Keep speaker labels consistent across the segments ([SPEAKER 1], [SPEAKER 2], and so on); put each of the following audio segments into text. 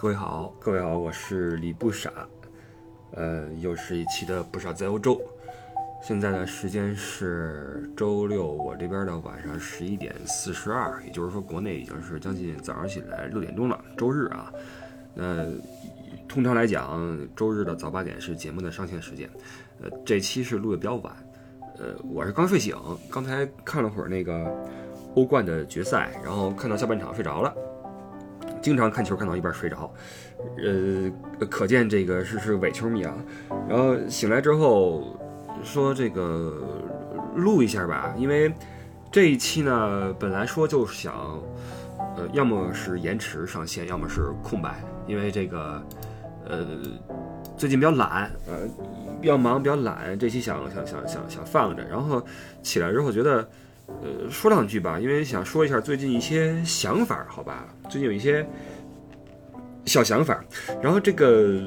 [SPEAKER 1] 各位好，各位好，我是李不傻，呃，又是一期的不傻在欧洲。现在的时间是周六，我这边的晚上十一点四十二，也就是说国内已经是将近早上起来六点钟了。周日啊，那通常来讲，周日的早八点是节目的上线时间。呃，这期是录的比较晚，呃，我是刚睡醒，刚才看了会儿那个欧冠的决赛，然后看到下半场睡着了。经常看球看到一半睡着，呃，可见这个是是伪球迷啊。然后醒来之后说这个录一下吧，因为这一期呢本来说就想，呃，要么是延迟上线，要么是空白，因为这个呃最近比较懒，呃比较忙比较懒，这期想想想想想放着，然后起来之后觉得。呃，说两句吧，因为想说一下最近一些想法，好吧？最近有一些小想法。然后这个，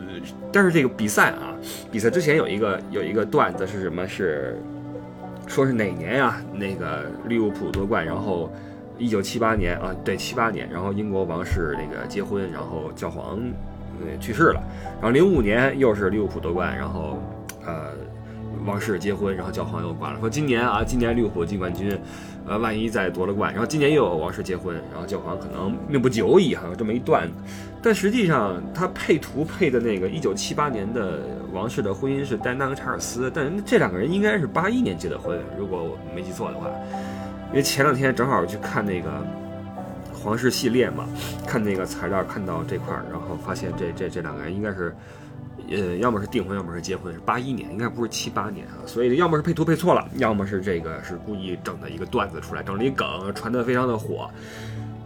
[SPEAKER 1] 但是这个比赛啊，比赛之前有一个有一个段子是什么？是说是哪年呀？那个利物浦夺冠，然后一九七八年啊，对，七八年，然后英国王室那个结婚，然后教皇呃去世了，然后零五年又是利物浦夺冠，然后呃。王室结婚，然后教皇又挂了。说今年啊，今年利物浦进冠军，呃，万一再夺了冠，然后今年又有王室结婚，然后教皇可能命不久矣，哈，这么一段。但实际上，他配图配的那个一九七八年的王室的婚姻是丹娜和查尔斯，但这两个人应该是八一年结的婚，如果我没记错的话。因为前两天正好去看那个皇室系列嘛，看那个材料看到这块儿，然后发现这这这两个人应该是。呃，要么是订婚，要么是结婚，是八一年，应该不是七八年啊。所以要么是配图配错了，要么是这个是故意整的一个段子出来，整了一梗，传得非常的火。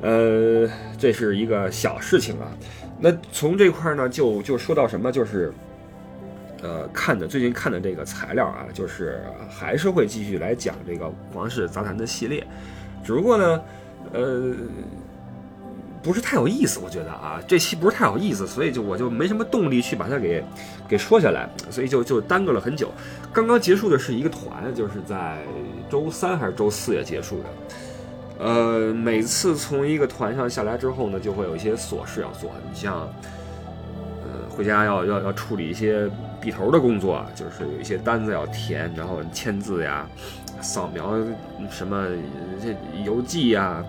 [SPEAKER 1] 呃，这是一个小事情啊。那从这块呢，就就说到什么，就是呃，看的最近看的这个材料啊，就是还是会继续来讲这个皇室杂谈的系列，只不过呢，呃。不是太有意思，我觉得啊，这期不是太有意思，所以就我就没什么动力去把它给给说下来，所以就就耽搁了很久。刚刚结束的是一个团，就是在周三还是周四也结束的。呃，每次从一个团上下来之后呢，就会有一些琐事要做，你像呃回家要要要处理一些笔头的工作，就是有一些单子要填，然后签字呀、扫描什么这邮寄呀。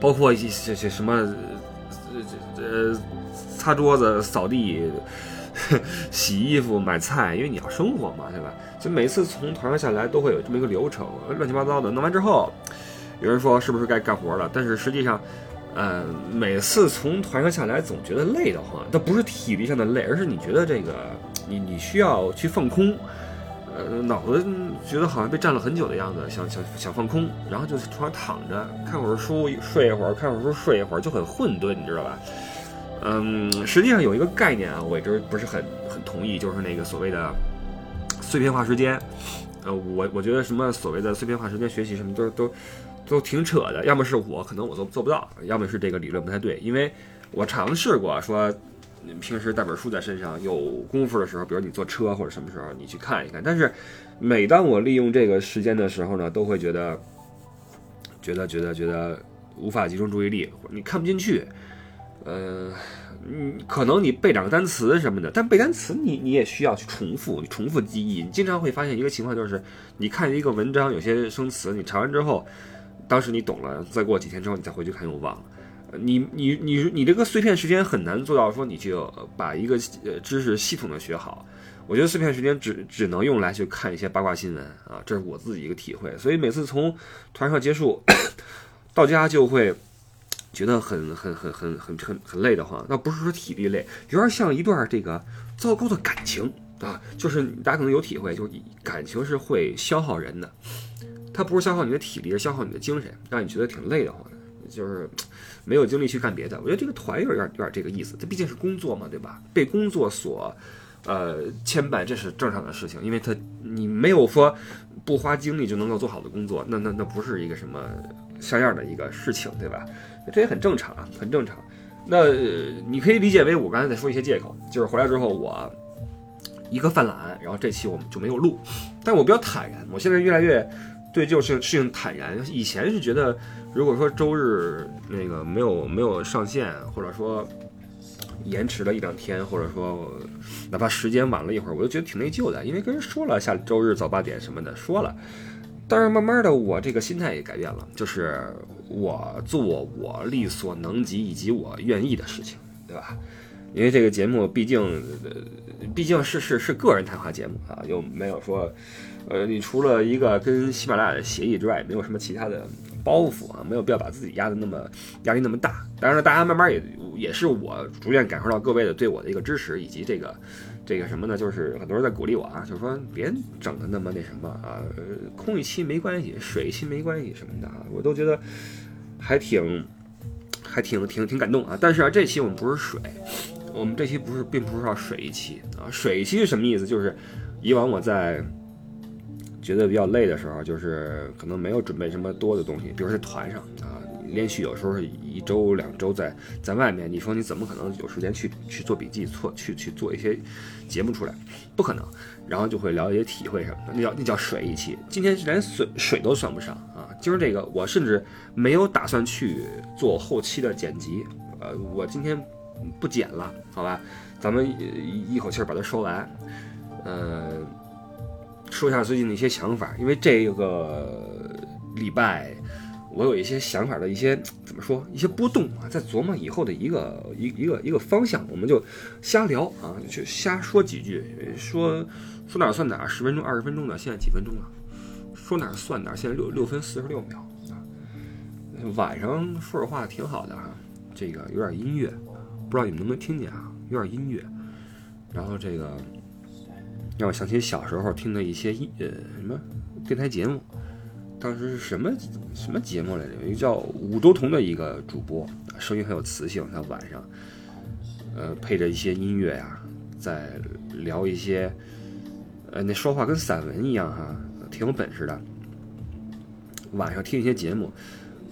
[SPEAKER 1] 包括一些些什么，呃呃，擦桌子、扫地、洗衣服、买菜，因为你要生活嘛，对吧？所以每次从团上下来都会有这么一个流程，乱七八糟的。弄完之后，有人说是不是该干活了？但是实际上，呃，每次从团上下来总觉得累得慌，它不是体力上的累，而是你觉得这个你你需要去放空。呃，脑子觉得好像被占了很久的样子，想想想放空，然后就床上躺着看会儿书，睡一会儿，看会儿书，睡一会儿，就很混沌，你知道吧？嗯，实际上有一个概念啊，我一直不是很很同意，就是那个所谓的碎片化时间。呃，我我觉得什么所谓的碎片化时间学习什么都都都挺扯的，要么是我可能我做做不到，要么是这个理论不太对，因为我尝试过说。平时带本书在身上，有功夫的时候，比如你坐车或者什么时候，你去看一看。但是，每当我利用这个时间的时候呢，都会觉得，觉得觉得觉得无法集中注意力，你看不进去。呃，嗯，可能你背两个单词什么的，但背单词你你也需要去重复，你重复记忆。你经常会发现一个情况，就是你看一个文章，有些生词你查完之后，当时你懂了，再过几天之后你再回去看又忘了。你你你你这个碎片时间很难做到说你就把一个呃知识系统的学好，我觉得碎片时间只只能用来去看一些八卦新闻啊，这是我自己一个体会。所以每次从团课结束到家就会觉得很很很很很很很累的慌，那不是说体力累，有点像一段这个糟糕的感情啊，就是大家可能有体会，就是感情是会消耗人的，它不是消耗你的体力，是消耗你的精神，让你觉得挺累的慌的，就是。没有精力去干别的，我觉得这个团有点有点这个意思。它毕竟是工作嘛，对吧？被工作所，呃牵绊，这是正常的事情。因为他你没有说不花精力就能够做好的工作，那那那不是一个什么像样的一个事情，对吧？这也很正常啊，很正常。那你可以理解为我刚才在说一些借口，就是回来之后我一个犯懒，然后这期我们就没有录。但我比较坦然，我现在越来越对这种事情事情坦然。以前是觉得。如果说周日那个没有没有上线，或者说延迟了一两天，或者说哪怕时间晚了一会儿，我就觉得挺内疚的，因为跟人说了下周日早八点什么的说了，但是慢慢的我这个心态也改变了，就是我做我力所能及以及我愿意的事情，对吧？因为这个节目毕竟，毕竟是是是个人谈话节目啊，又没有说，呃，你除了一个跟喜马拉雅的协议之外，没有什么其他的包袱啊，没有必要把自己压得那么压力那么大。当然了，大家慢慢也也是我逐渐感受到各位的对我的一个支持，以及这个这个什么呢？就是很多人在鼓励我啊，就是说别整的那么那什么啊，空一期没关系，水一期没关系什么的啊，我都觉得还挺还挺挺挺感动啊。但是啊，这期我们不是水。我们这期不是，并不是要水一期啊，水一期是什么意思？就是以往我在觉得比较累的时候，就是可能没有准备什么多的东西，比如是团上啊，连续有时候是一周两周在在外面，你说你怎么可能有时间去去做笔记、做去去做一些节目出来？不可能。然后就会聊一些体会什么的，那叫那叫水一期。今天连水水都算不上啊，今儿这个我甚至没有打算去做后期的剪辑，呃，我今天。不剪了，好吧，咱们一口气儿把它说完。呃，说一下最近的一些想法，因为这个礼拜我有一些想法的一些怎么说，一些波动啊，在琢磨以后的一个一一个一个方向，我们就瞎聊啊，就瞎说几句，说说哪算哪，十分钟二十分钟的，现在几分钟了？说哪算哪，现在六六分四十六秒啊。晚上说实话挺好的哈，这个有点音乐。不知道你们能不能听见啊？有点音乐，然后这个让我想起小时候听的一些音呃什么电台节目，当时是什么什么节目来着？一个叫武周彤的一个主播，声音很有磁性。他晚上呃配着一些音乐呀，在聊一些呃那说话跟散文一样哈，挺有本事的。晚上听一些节目。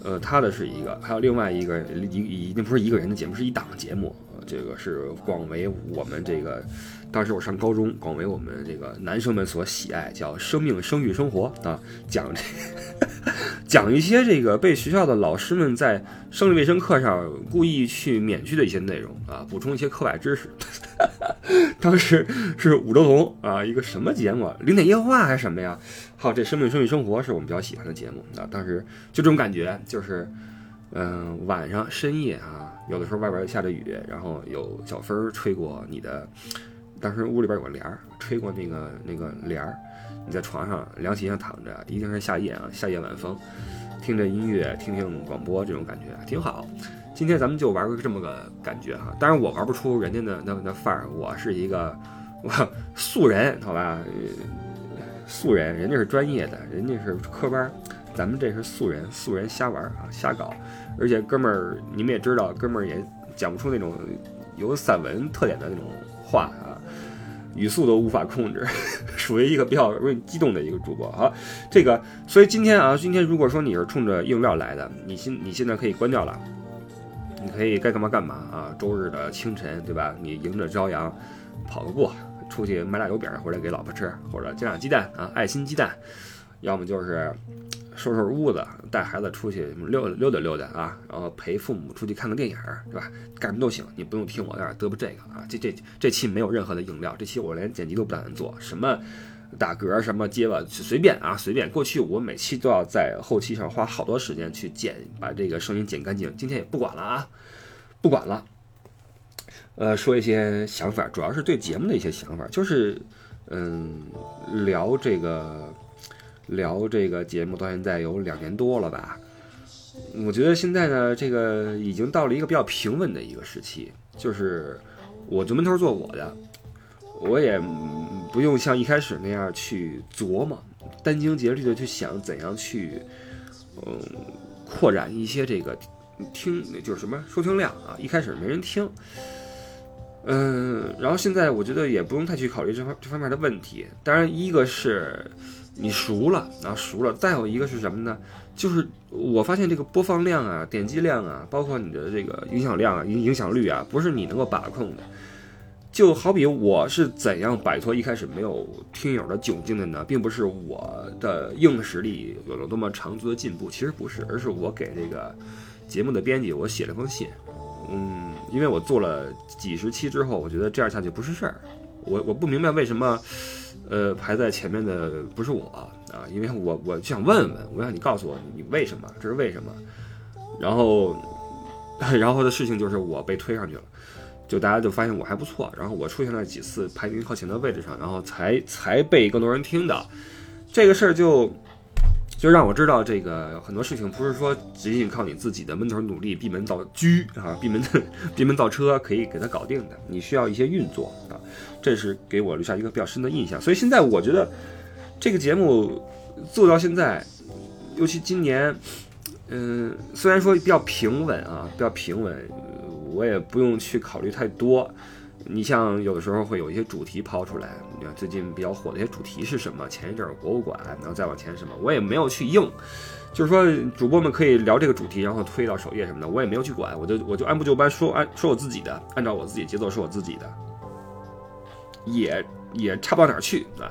[SPEAKER 1] 呃，他的是一个，还有另外一个，一一定不是一个人的节目，是一档节目。这个是广为我们这个，当时我上高中，广为我们这个男生们所喜爱，叫《生命、生育、生活》啊，讲这 讲一些这个被学校的老师们在生理卫生课上故意去免去的一些内容啊，补充一些课外知识。当时是武周同啊，一个什么节目？零点夜话还是什么呀？好这《生命、生育、生活》是我们比较喜欢的节目啊。当时就这种感觉，就是嗯，晚上深夜啊。有的时候外边下着雨，然后有小风吹过你的，当时屋里边有个帘儿，吹过那个那个帘儿，你在床上凉席上躺着，一定是夏夜啊，夏夜晚风，听着音乐，听听广播，这种感觉挺好。今天咱们就玩个这么个感觉哈，当然我玩不出人家的那那范儿，我是一个我素人，好吧，素人，人家是专业的，人家是科班，咱们这是素人，素人瞎玩啊，瞎搞。而且哥们儿，你们也知道，哥们儿也讲不出那种有散文特点的那种话啊，语速都无法控制，属于一个比较容易激动的一个主播啊。这个，所以今天啊，今天如果说你是冲着硬料来的，你现你现在可以关掉了，你可以该干嘛干嘛啊。周日的清晨，对吧？你迎着朝阳跑个步，出去买俩油饼回来给老婆吃，或者煎俩鸡蛋啊，爱心鸡蛋，要么就是。收拾屋子，带孩子出去溜溜达溜达啊，然后陪父母出去看个电影，对吧？干什么都行，你不用听我在这嘚啵这个啊。这这这期没有任何的硬料，这期我连剪辑都不打算做，什么打嗝什么结巴随便啊，随便。过去我每期都要在后期上花好多时间去剪，把这个声音剪干净。今天也不管了啊，不管了。呃，说一些想法，主要是对节目的一些想法，就是嗯，聊这个。聊这个节目到现在有两年多了吧，我觉得现在呢，这个已经到了一个比较平稳的一个时期，就是我就闷头做我的，我也不用像一开始那样去琢磨，殚精竭虑的去想怎样去，嗯，扩展一些这个听，就是什么收听量啊，一开始没人听，嗯，然后现在我觉得也不用太去考虑这方这方面的问题，当然一个是。你熟了啊，熟了。再有一个是什么呢？就是我发现这个播放量啊、点击量啊，包括你的这个影响量啊、影影响率啊，不是你能够把控的。就好比我是怎样摆脱一开始没有听友的窘境的呢？并不是我的硬实力有了多么长足的进步，其实不是，而是我给这个节目的编辑我写了封信，嗯，因为我做了几十期之后，我觉得这样下去不是事儿。我我不明白为什么，呃，排在前面的不是我啊？因为我我就想问问，我想你告诉我你为什么，这是为什么？然后，然后的事情就是我被推上去了，就大家就发现我还不错，然后我出现了几次排名靠前的位置上，然后才才被更多人听到。这个事儿就。就让我知道，这个很多事情不是说仅仅靠你自己的闷头努力、闭门造车啊、闭门 闭门造车可以给它搞定的，你需要一些运作啊，这是给我留下一个比较深的印象。所以现在我觉得这个节目做到现在，尤其今年，嗯，虽然说比较平稳啊，比较平稳，我也不用去考虑太多。你像有的时候会有一些主题抛出来，你看最近比较火的一些主题是什么？前一阵儿博物馆，然后再往前什么，我也没有去应，就是说主播们可以聊这个主题，然后推到首页什么的，我也没有去管，我就我就按部就班说按说我自己的，按照我自己节奏说我自己的，也也差不到哪儿去啊。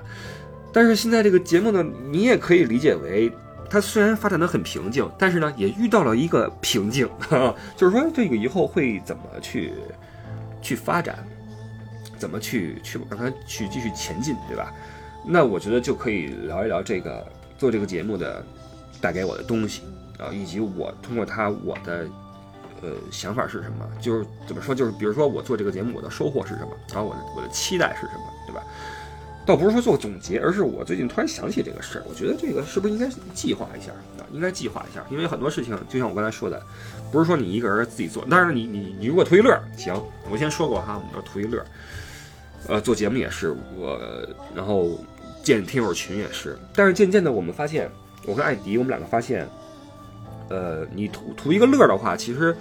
[SPEAKER 1] 但是现在这个节目呢，你也可以理解为，它虽然发展的很平静，但是呢也遇到了一个瓶颈，就是说这个以后会怎么去去发展？怎么去去让它去继续前进，对吧？那我觉得就可以聊一聊这个做这个节目的带给我的东西啊，以及我通过它我的呃想法是什么？就是怎么说？就是比如说我做这个节目我的收获是什么？然后我的我的期待是什么？对吧？倒不是说做总结，而是我最近突然想起这个事儿，我觉得这个是不是应该计划一下啊？应该计划一下，因为很多事情就像我刚才说的，不是说你一个人自己做，当然你你你如果图一乐行，我先说过哈，我们说图一乐。呃，做节目也是我，然后建听友群也是，但是渐渐的我们发现，我跟艾迪我们两个发现，呃，你图图一个乐的话，其实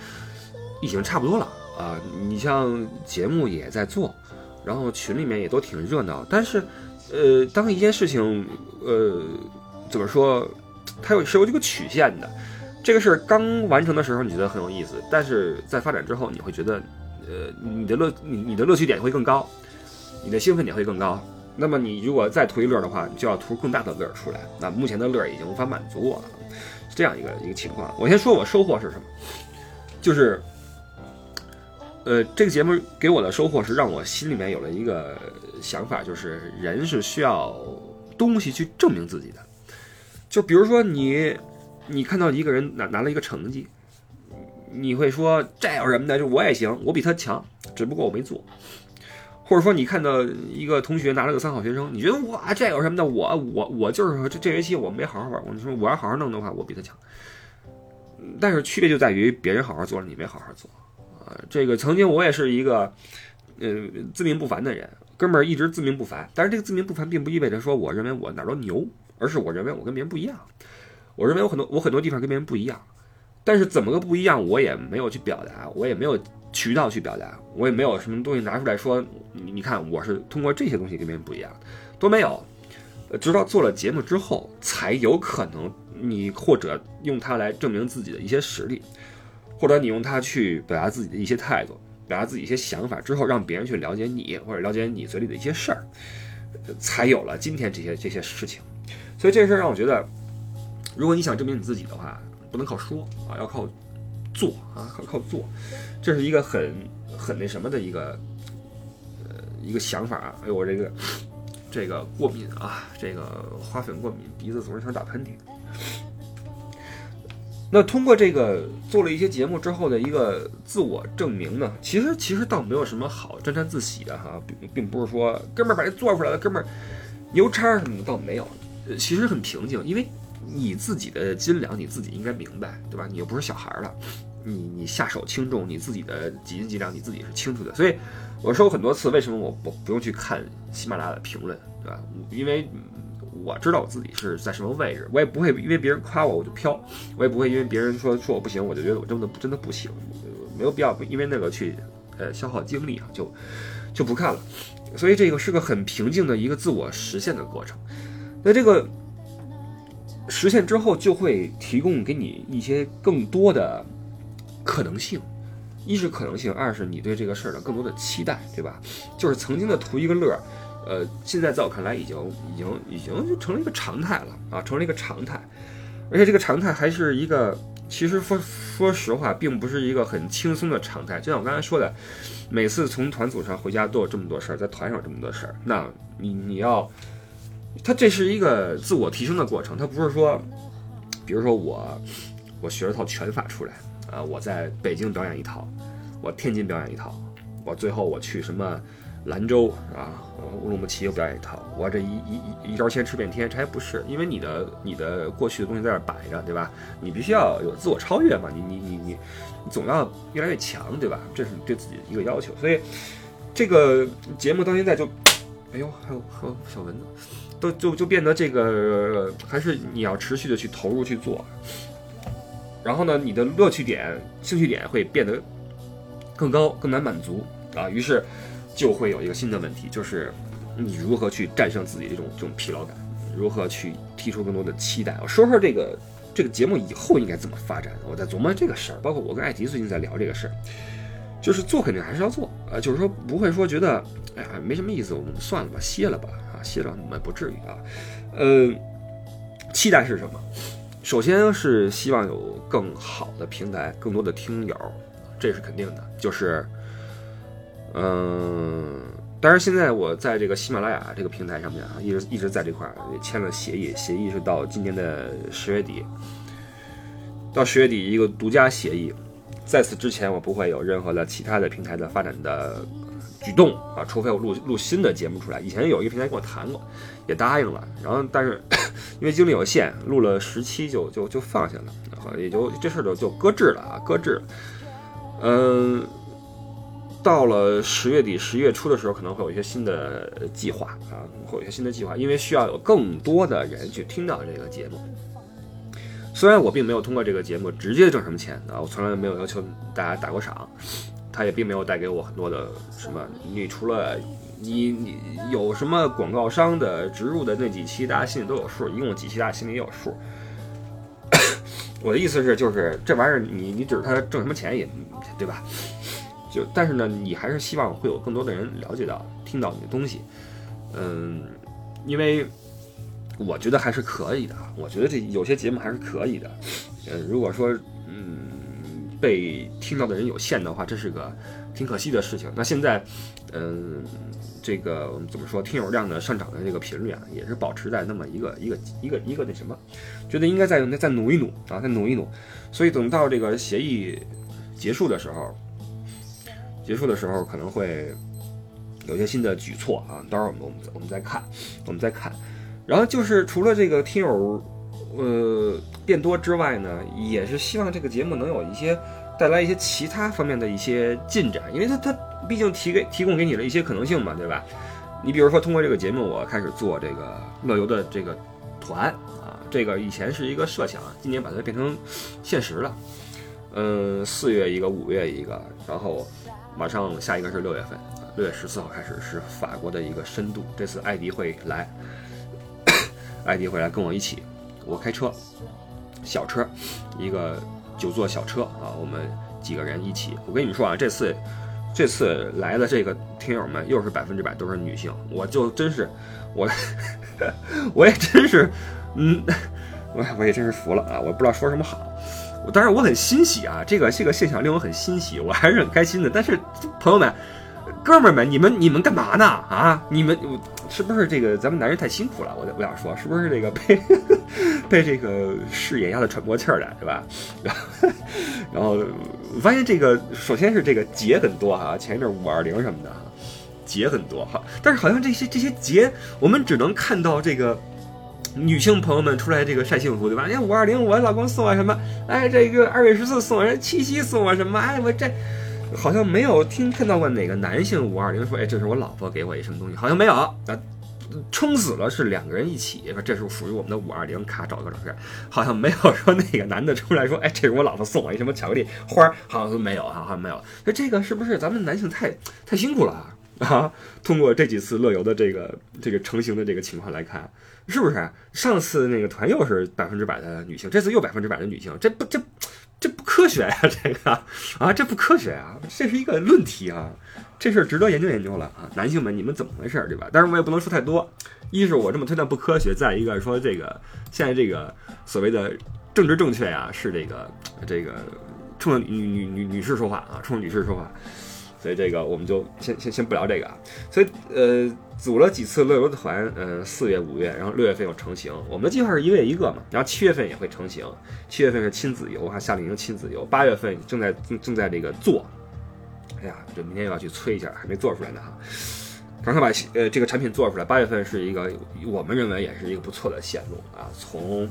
[SPEAKER 1] 已经差不多了啊。你像节目也在做，然后群里面也都挺热闹，但是，呃，当一件事情，呃，怎么说，它有是有这个曲线的，这个事儿刚完成的时候你觉得很有意思，但是在发展之后你会觉得，呃，你的乐你你的乐趣点会更高。你的兴奋点会更高，那么你如果再图一乐的话，你就要图更大的乐出来。那目前的乐已经无法满足我了，是这样一个一个情况。我先说我收获是什么，就是，呃，这个节目给我的收获是让我心里面有了一个想法，就是人是需要东西去证明自己的。就比如说你，你看到一个人拿拿了一个成绩，你会说这有什么的？就我也行，我比他强，只不过我没做。或者说你看到一个同学拿了个三好学生，你觉得哇这有什么的？我我我就是这这学期我没好好玩，我说我要好好弄的话，我比他强。但是区别就在于别人好好做了，你没好好做啊。这个曾经我也是一个呃自命不凡的人，哥们儿一直自命不凡。但是这个自命不凡并不意味着说我认为我哪都牛，而是我认为我跟别人不一样。我认为我很多我很多地方跟别人不一样，但是怎么个不一样，我也没有去表达，我也没有。渠道去表达，我也没有什么东西拿出来说。你你看，我是通过这些东西跟别人不一样，都没有。直到做了节目之后，才有可能你或者用它来证明自己的一些实力，或者你用它去表达自己的一些态度，表达自己一些想法之后，让别人去了解你，或者了解你嘴里的一些事儿，才有了今天这些这些事情。所以这事儿让我觉得，如果你想证明你自己的话，不能靠说啊，要靠。做啊，靠靠做，这是一个很很那什么的一个呃一个想法啊。哎呦，我这个这个过敏啊，这个花粉过敏，鼻子总是想打喷嚏。那通过这个做了一些节目之后的一个自我证明呢，其实其实倒没有什么好沾沾自喜的哈，并并不是说哥们儿把这做出来了，哥们儿牛叉什么的倒没有，其实很平静，因为。你自己的斤两，你自己应该明白，对吧？你又不是小孩了，你你下手轻重，你自己的几斤几两，你自己是清楚的。所以我说过很多次，为什么我我不用去看喜马拉雅的评论，对吧？因为我知道我自己是在什么位置，我也不会因为别人夸我我就飘，我也不会因为别人说说我不行，我就觉得我真的真的不行，没有必要因为那个去呃消耗精力啊，就就不看了。所以这个是个很平静的一个自我实现的过程。那这个。实现之后就会提供给你一些更多的可能性，一是可能性，二是你对这个事儿的更多的期待，对吧？就是曾经的图一个乐儿，呃，现在在我看来已经已经已经就成了一个常态了啊，成了一个常态，而且这个常态还是一个其实说说实话，并不是一个很轻松的常态。就像我刚才说的，每次从团组上回家都有这么多事儿，在团上有这么多事儿，那你你要，他这是一个自我提升的过程，他不是说，比如说我我学了套拳法出来啊，我在北京表演一套，我天津表演一套，我最后我去什么？兰州啊，乌鲁木齐又表演一套，我这一一一一招先吃遍天，这还不是？因为你的你的过去的东西在这摆着，对吧？你必须要有自我超越嘛，你你你你总要越来越强，对吧？这是对自己一个要求。所以这个节目到现在就，哎呦，还有还有小蚊子，都就就变得这个还是你要持续的去投入去做，然后呢，你的乐趣点、兴趣点会变得更高、更难满足啊，于是。就会有一个新的问题，就是你如何去战胜自己这种这种疲劳感，如何去提出更多的期待。我说说这个这个节目以后应该怎么发展，我在琢磨这个事儿。包括我跟艾迪最近在聊这个事儿，就是做肯定还是要做啊，就是说不会说觉得哎呀没什么意思，我们算了吧，歇了吧啊，歇了我们不至于啊。呃，期待是什么？首先是希望有更好的平台，更多的听友，这是肯定的，就是。嗯，当然，现在我在这个喜马拉雅这个平台上面啊，一直一直在这块儿也签了协议，协议是到今年的十月底，到十月底一个独家协议，在此之前我不会有任何的其他的平台的发展的举动啊，除非我录录新的节目出来。以前有一个平台跟我谈过，也答应了，然后但是 因为精力有限，录了十期就就就放下了，然后也就这事儿就就搁置了啊，搁置了，嗯。到了十月底、十一月初的时候，可能会有一些新的计划啊，会有一些新的计划，因为需要有更多的人去听到这个节目。虽然我并没有通过这个节目直接挣什么钱啊，我从来没有要求大家打过赏，它也并没有带给我很多的什么。你除了你你有什么广告商的植入的那几期，大家心里都有数，一共几期大家心里也有数。我的意思是，就是这玩意儿，你你指它挣什么钱也对吧？就但是呢，你还是希望会有更多的人了解到、听到你的东西，嗯，因为我觉得还是可以的。我觉得这有些节目还是可以的。呃，如果说嗯被听到的人有限的话，这是个挺可惜的事情。那现在，嗯，这个怎么说，听友量的上涨的这个频率啊，也是保持在那么一个一个一个一个那什么，觉得应该再再努一努啊，再努一努。所以等到这个协议结束的时候。结束的时候可能会有些新的举措啊，到时候我们我们再看，我们再看。然后就是除了这个听友呃变多之外呢，也是希望这个节目能有一些带来一些其他方面的一些进展，因为它它毕竟提给提供给你了一些可能性嘛，对吧？你比如说通过这个节目，我开始做这个乐游的这个团啊，这个以前是一个设想，今年把它变成现实了。嗯，四月一个，五月一个，然后。马上下一个是六月份，六月十四号开始是法国的一个深度。这次艾迪会来，艾迪回来跟我一起，我开车，小车，一个九座小车啊，我们几个人一起。我跟你们说啊，这次这次来的这个听友们又是百分之百都是女性，我就真是我 我也真是嗯，我我也真是服了啊，我不知道说什么好。我当然我很欣喜啊，这个这个现象令我很欣喜，我还是很开心的。但是朋友们、哥们儿们，你们你们干嘛呢？啊，你们是不是这个咱们男人太辛苦了？我我想说，是不是这个被被这个事业压得喘不过气儿来，对吧？然后我发现这个，首先是这个节很多哈，前一阵五二零什么的哈，节很多哈，但是好像这些这些节，我们只能看到这个。女性朋友们出来这个晒幸福，对吧？哎，五二零我老公送我什么？哎，这个二月十四送我什七夕送我什么？哎，我这好像没有听看到过哪个男性五二零说，哎，这是我老婆给我一什么东西？好像没有啊。撑死了是两个人一起说，这是属于我们的五二零卡，找个照片。好像没有说哪个男的出来说，哎，这是我老婆送我一什么巧克力花？好像都没有啊，好像没有。那这个是不是咱们男性太太辛苦了啊？通过这几次乐游的这个这个成型的这个情况来看。是不是上次那个团又是百分之百的女性，这次又百分之百的女性，这不这这不科学呀？这个啊，这不科学啊！这是一个论题啊，这事儿值得研究研究了啊！男性们，你们怎么回事儿，对吧？但是我也不能说太多，一是我这么推断不科学，再一个说这个现在这个所谓的政治正确呀，是这个这个冲着女女女女士说话啊，冲着女士说话。所以这个我们就先先先不聊这个啊。所以呃，组了几次乐游团，嗯，四月、五月，然后六月份又成型。我们的计划是一月一个嘛，然后七月份也会成型。七月份是亲子游哈，夏令营亲子游。八月份正在正正在这个做，哎呀，这明天又要去催一下，还没做出来呢哈。赶快把呃这个产品做出来，八月份是一个我们认为也是一个不错的线路啊，从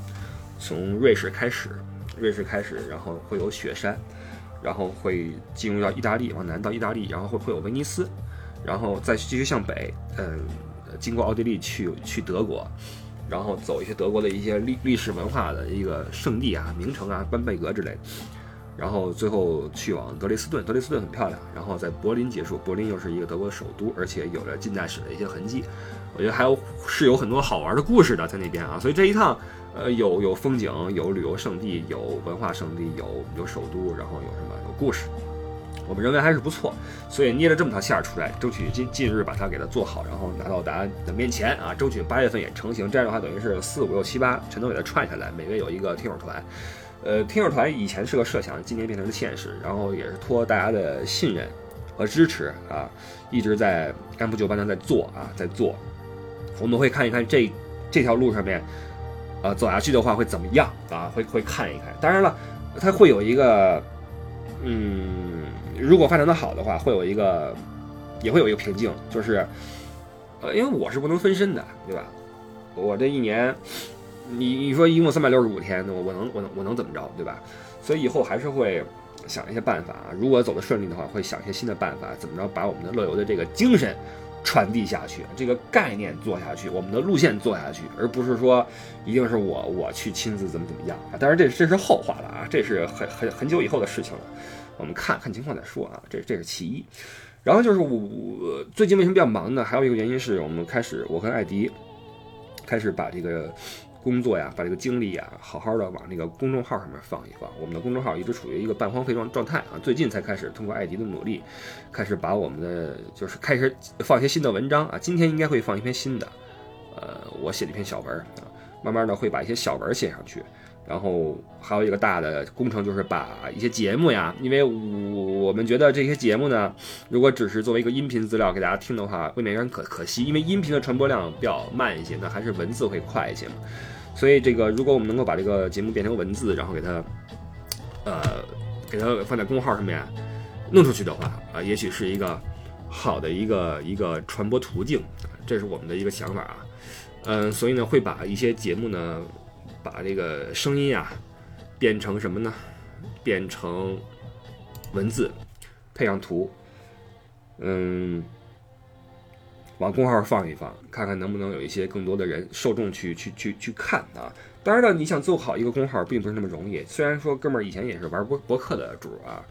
[SPEAKER 1] 从瑞士开始，瑞士开始，然后会有雪山。然后会进入到意大利，往南到意大利，然后会会有威尼斯，然后再继续向北，嗯，经过奥地利去去德国，然后走一些德国的一些历历史文化的一个圣地啊、名城啊、班贝格之类。的，然后最后去往德累斯顿，德累斯顿很漂亮，然后在柏林结束，柏林又是一个德国的首都，而且有着近代史的一些痕迹，我觉得还有是有很多好玩的故事的在那边啊，所以这一趟。呃，有有风景，有旅游胜地，有文化胜地，有有首都，然后有什么故事，我们认为还是不错，所以捏了这么条线出来，争取近近日把它给它做好，然后拿到大家的面前啊，争取八月份也成型，这样的话等于是四五六七八全都给它串下来，每月有一个听友团，呃，听友团以前是个设想，今年变成了现实，然后也是托大家的信任和支持啊，一直在按部就班的在做啊，在做，我们会看一看这这条路上面。呃，走下去的话会怎么样啊？会会看一看。当然了，它会有一个，嗯，如果发展的好的话，会有一个，也会有一个瓶颈，就是，呃，因为我是不能分身的，对吧？我这一年，你你说一共三百六十五天，我我能我能我能怎么着，对吧？所以以后还是会想一些办法。如果走得顺利的话，会想一些新的办法，怎么着把我们的乐游的这个精神。传递下去，这个概念做下去，我们的路线做下去，而不是说一定是我我去亲自怎么怎么样啊。当然这这是后话了啊，这是很很很久以后的事情了，我们看看情况再说啊。这这是其一，然后就是我最近为什么比较忙呢？还有一个原因是我们开始我跟艾迪开始把这个。工作呀，把这个精力呀，好好的往那个公众号上面放一放。我们的公众号一直处于一个半荒废状状态啊，最近才开始通过艾迪的努力，开始把我们的就是开始放一些新的文章啊。今天应该会放一篇新的，呃，我写了一篇小文啊，慢慢的会把一些小文写上去。然后还有一个大的工程，就是把一些节目呀，因为我们觉得这些节目呢，如果只是作为一个音频资料给大家听的话，未免有点可可惜，因为音频的传播量比较慢一些，那还是文字会快一些嘛。所以这个，如果我们能够把这个节目变成文字，然后给它，呃，给它放在公号上面弄出去的话，啊，也许是一个好的一个一个传播途径，这是我们的一个想法啊。嗯，所以呢，会把一些节目呢，把这个声音啊变成什么呢？变成文字，配上图，嗯。往公号放一放，看看能不能有一些更多的人受众去去去去看啊！当然了，你想做好一个公号，并不是那么容易。虽然说哥们儿以前也是玩博博客的主啊，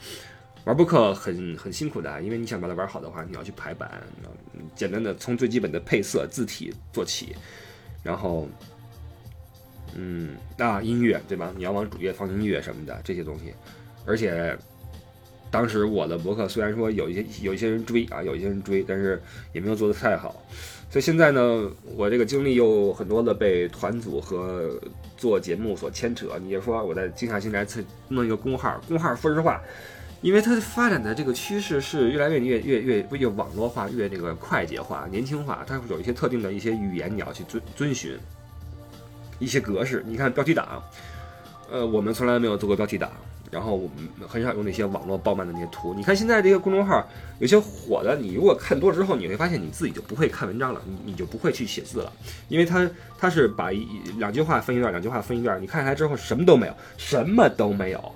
[SPEAKER 1] 玩博客很很辛苦的，因为你想把它玩好的话，你要去排版，简单的从最基本的配色、字体做起，然后，嗯，啊，音乐对吧？你要往主页放音乐什么的这些东西，而且。当时我的博客虽然说有一些有一些人追啊，有一些人追，但是也没有做得太好。所以现在呢，我这个精力又很多的被团组和做节目所牵扯。你就说我在静下心来弄一个公号，公号说实话，因为它发展的这个趋势是越来越越越越越网络化，越这个快捷化、年轻化，它会有一些特定的一些语言你要去遵遵循一些格式。你看标题党，呃，我们从来没有做过标题党。然后我们很少用那些网络爆满的那些图。你看现在这些公众号有些火的，你如果看多了之后，你会发现你自己就不会看文章了，你你就不会去写字了，因为它它是把一两句话分一段，两句话分一段，你看下来之后什么都没有，什么都没有，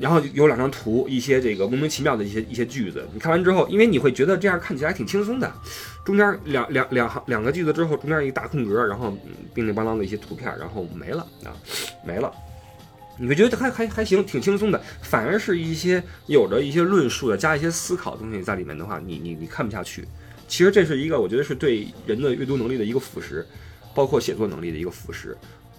[SPEAKER 1] 然后有两张图，一些这个莫名其妙的一些一些句子，你看完之后，因为你会觉得这样看起来挺轻松的，中间两两两行两个句子之后，中间一个大空格，然后叮叮当当的一些图片，然后没了啊，没了。你会觉得还还还行，挺轻松的。反而是一些有着一些论述的，加一些思考的东西在里面的话，你你你看不下去。其实这是一个，我觉得是对人的阅读能力的一个腐蚀，包括写作能力的一个腐蚀。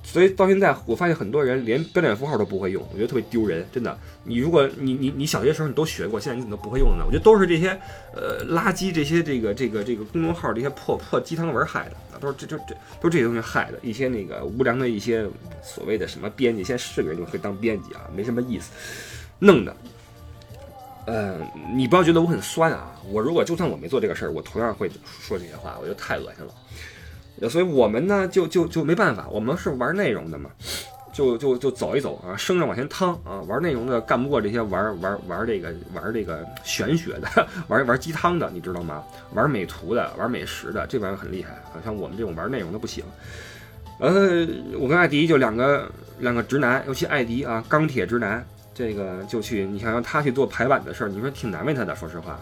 [SPEAKER 1] 所以到现在，我发现很多人连标点符号都不会用，我觉得特别丢人。真的，你如果你你你小学时候你都学过，现在你怎么都不会用呢？我觉得都是这些呃垃圾，这些这个这个这个公众号这些破破鸡汤文害的，都是这这这都是这些东西害的，一些那个无良的一些所谓的什么编辑，现在是个人就会当编辑啊，没什么意思，弄的。呃，你不要觉得我很酸啊，我如果就算我没做这个事儿，我同样会说这些话，我觉得太恶心了。所以我们呢，就就就没办法，我们是玩内容的嘛。就就就走一走啊，生着往前趟啊，玩内容的干不过这些玩玩玩这个玩这个玄学的，玩玩鸡汤的，你知道吗？玩美图的，玩美食的，这玩意儿很厉害。啊像我们这种玩内容的不行。呃，我跟艾迪就两个两个直男，尤其艾迪啊，钢铁直男，这个就去，你想让他去做排版的事儿，你说挺难为他的，说实话。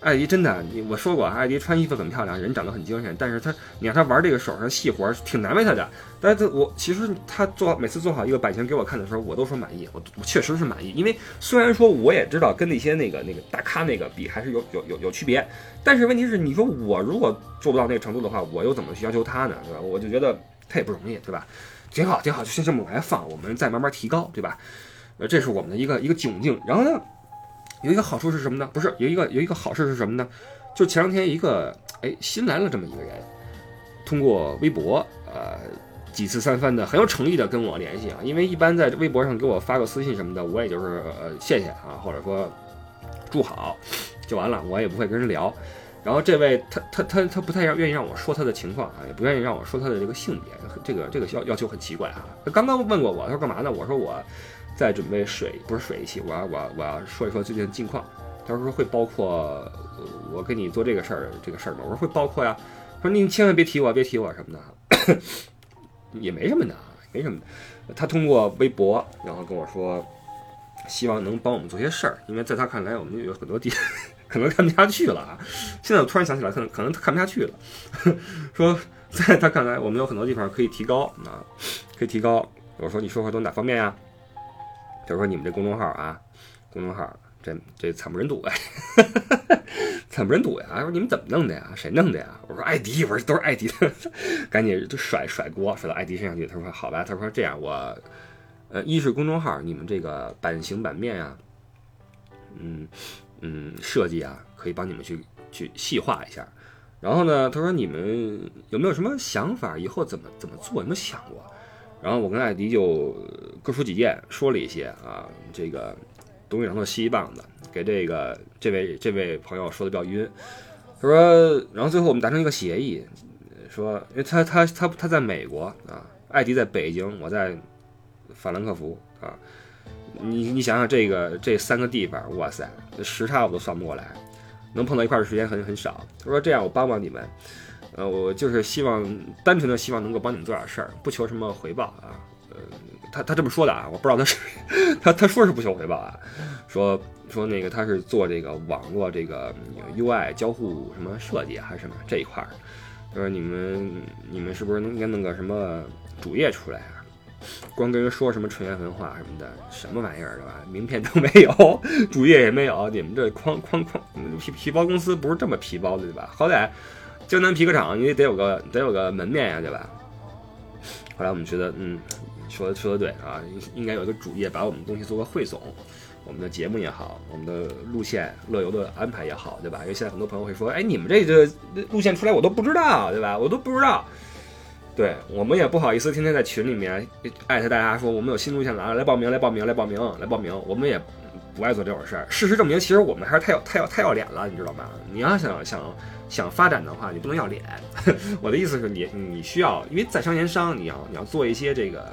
[SPEAKER 1] 艾迪真的，你我说过，艾迪穿衣服很漂亮，人长得很精神，但是他你让他玩这个手上细活，挺难为他的。但是，我其实他做每次做好一个版型给我看的时候，我都说满意，我我确实是满意。因为虽然说我也知道跟那些那个那个大咖那个比还是有有有有区别，但是问题是，你说我如果做不到那个程度的话，我又怎么去要求他呢？对吧？我就觉得他也不容易，对吧？挺好，挺好，就先这么往下放，我们再慢慢提高，对吧？呃，这是我们的一个一个窘境。然后呢？有一个好处是什么呢？不是有一个有一个好事是什么呢？就前两天一个哎新来了这么一个人，通过微博呃几次三番的很有诚意的跟我联系啊，因为一般在微博上给我发个私信什么的，我也就是呃谢谢啊，或者说祝好就完了，我也不会跟人聊。然后这位他他他他不太愿意让我说他的情况啊，也不愿意让我说他的这个性别，这个这个要要求很奇怪啊。他刚刚问过我，他说干嘛呢？我说我。在准备水不是水一期，我要我要我要说一说最近的近况。他说会包括我跟你做这个事儿这个事儿吗？我说会包括呀。他说你千万别提我，别提我什么的，也没什么的，没什么的。他通过微博，然后跟我说，希望能帮我们做些事儿，因为在他看来，我们有很多地 可能看不下去了啊。现在我突然想起来，可能可能他看不下去了。说在他看来，我们有很多地方可以提高啊，可以提高。我说你说话都哪方面呀？就说你们这公众号啊，公众号这这惨不忍睹啊哎，惨不忍睹呀！说你们怎么弄的呀？谁弄的呀？我说艾迪，我说都是艾迪的，赶紧就甩甩锅甩到艾迪身上去。他说好吧，他说这样我，呃，一是公众号你们这个版型版面啊，嗯嗯设计啊，可以帮你们去去细化一下。然后呢，他说你们有没有什么想法？以后怎么怎么做？有没有想过？然后我跟艾迪就各抒己见，说了一些啊，这个东一榔头西一棒子，给这个这位这位朋友说的比较晕。他说，然后最后我们达成一个协议，说，因为他他他他在美国啊，艾迪在北京，我在法兰克福啊，你你想想这个这三个地方，哇塞，时差我都算不过来，能碰到一块的时间很很少。他说这样，我帮帮你们。呃，我就是希望单纯的希望能够帮你们做点事儿，不求什么回报啊。呃，他他这么说的啊，我不知道他是 他他说是不求回报啊，说说那个他是做这个网络这个 UI 交互什么设计还是什么这一块儿，他说你们你们是不是应该弄个什么主页出来啊？光跟人说什么纯元文化什么的，什么玩意儿对吧？名片都没有，主页也没有，你们这框框框皮皮包公司不是这么皮包的对吧？好歹。江南皮革厂，你得有个得有个门面呀，对吧？后来我们觉得，嗯，说的说的对啊，应该有一个主页，把我们东西做个汇总，我们的节目也好，我们的路线乐游的安排也好，对吧？因为现在很多朋友会说，哎，你们这个路线出来我都不知道，对吧？我都不知道。对我们也不好意思天天在群里面艾特大家说我们有新路线来了，来报名，来报名，来报名，来报名。我们也不爱做这种事儿。事实证明，其实我们还是太要太要太要脸了，你知道吗？你要想想。想发展的话，你不能要脸。我的意思是你，你需要，因为在商言商，你要你要做一些这个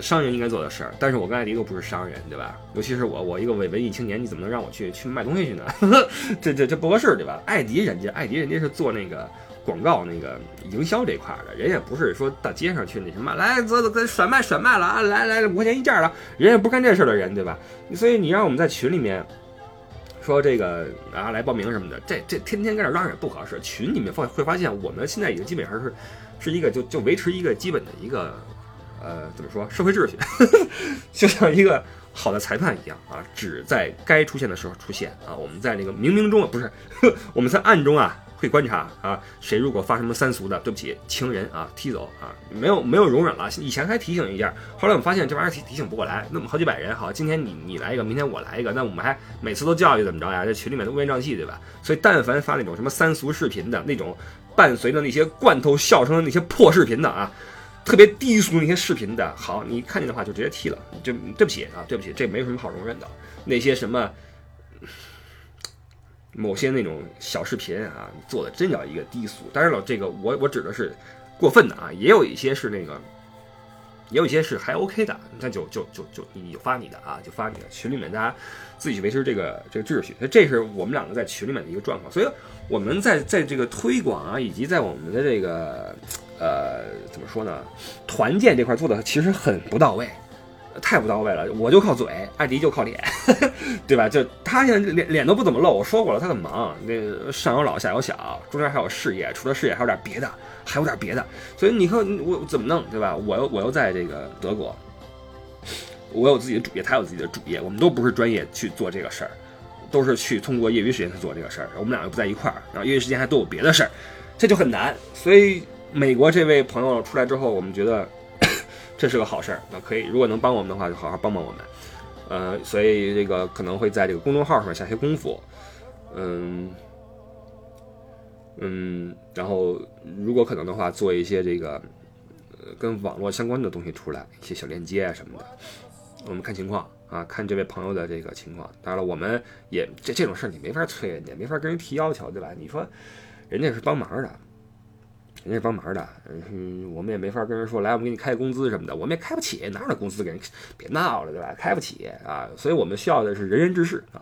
[SPEAKER 1] 商人应该做的事儿。但是我跟艾迪都不是商人，对吧？尤其是我，我一个伪文艺青年，你怎么能让我去去卖东西去呢？这这这不合适，对吧？艾迪人家，艾迪人家是做那个广告、那个营销这块的，人也不是说大街上去那什么来，走走，跟甩卖甩卖了啊，来来五块钱一件了，人也不干这事的人，对吧？所以你让我们在群里面。说这个啊，来报名什么的，这这天天跟这嚷嚷也不合适。群里面会会发现，我们现在已经基本上是是一个就就维持一个基本的一个呃怎么说社会秩序，就像一个好的裁判一样啊，只在该出现的时候出现啊。我们在那个冥冥中不是 我们在暗中啊。会观察啊，谁如果发什么三俗的，对不起，情人啊，踢走啊，没有没有容忍了。以前还提醒一下，后来我们发现这玩意儿提提醒不过来，那么好几百人，好，今天你你来一个，明天我来一个，那我们还每次都教育怎么着呀？这群里面都乌烟瘴气，对吧？所以但凡发那种什么三俗视频的那种，伴随着那些罐头笑声的那些破视频的啊，特别低俗那些视频的，好，你看见的话就直接踢了，就对不起啊，对不起，这没有什么好容忍的。那些什么某些那种小视频啊，做的真叫一个低俗。当然了，这个我我指的是过分的啊，也有一些是那个。也有一些是还 OK 的，那就就就就你就发你的啊，就发你的群里面，大家自己维持这个这个秩序。这是我们两个在群里面的一个状况，所以我们在在这个推广啊，以及在我们的这个呃怎么说呢，团建这块做的其实很不到位，太不到位了。我就靠嘴，艾迪就靠脸，对吧？就他现在脸脸都不怎么露，我说过了，他很忙，那上有老下有小，中间还有事业，除了事业还有点别的。还有点别的，所以你看我怎么弄，对吧？我又我又在这个德国，我有自己的主业，他有自己的主业，我们都不是专业去做这个事儿，都是去通过业余时间去做这个事儿。我们俩又不在一块儿，然后业余时间还都有别的事儿，这就很难。所以美国这位朋友出来之后，我们觉得这是个好事儿，那可以，如果能帮我们的话，就好好帮帮我们。呃，所以这个可能会在这个公众号上下些功夫，嗯。嗯，然后如果可能的话，做一些这个呃跟网络相关的东西出来，一些小链接啊什么的，我们看情况啊，看这位朋友的这个情况。当然了，我们也这这种事儿你没法催人家，没法跟人提要求，对吧？你说人家是帮忙的。人家帮忙的，嗯，我们也没法跟人说，来，我们给你开工资什么的，我们也开不起，哪有工资给人？别闹了，对吧？开不起啊，所以我们需要的是仁人志士啊，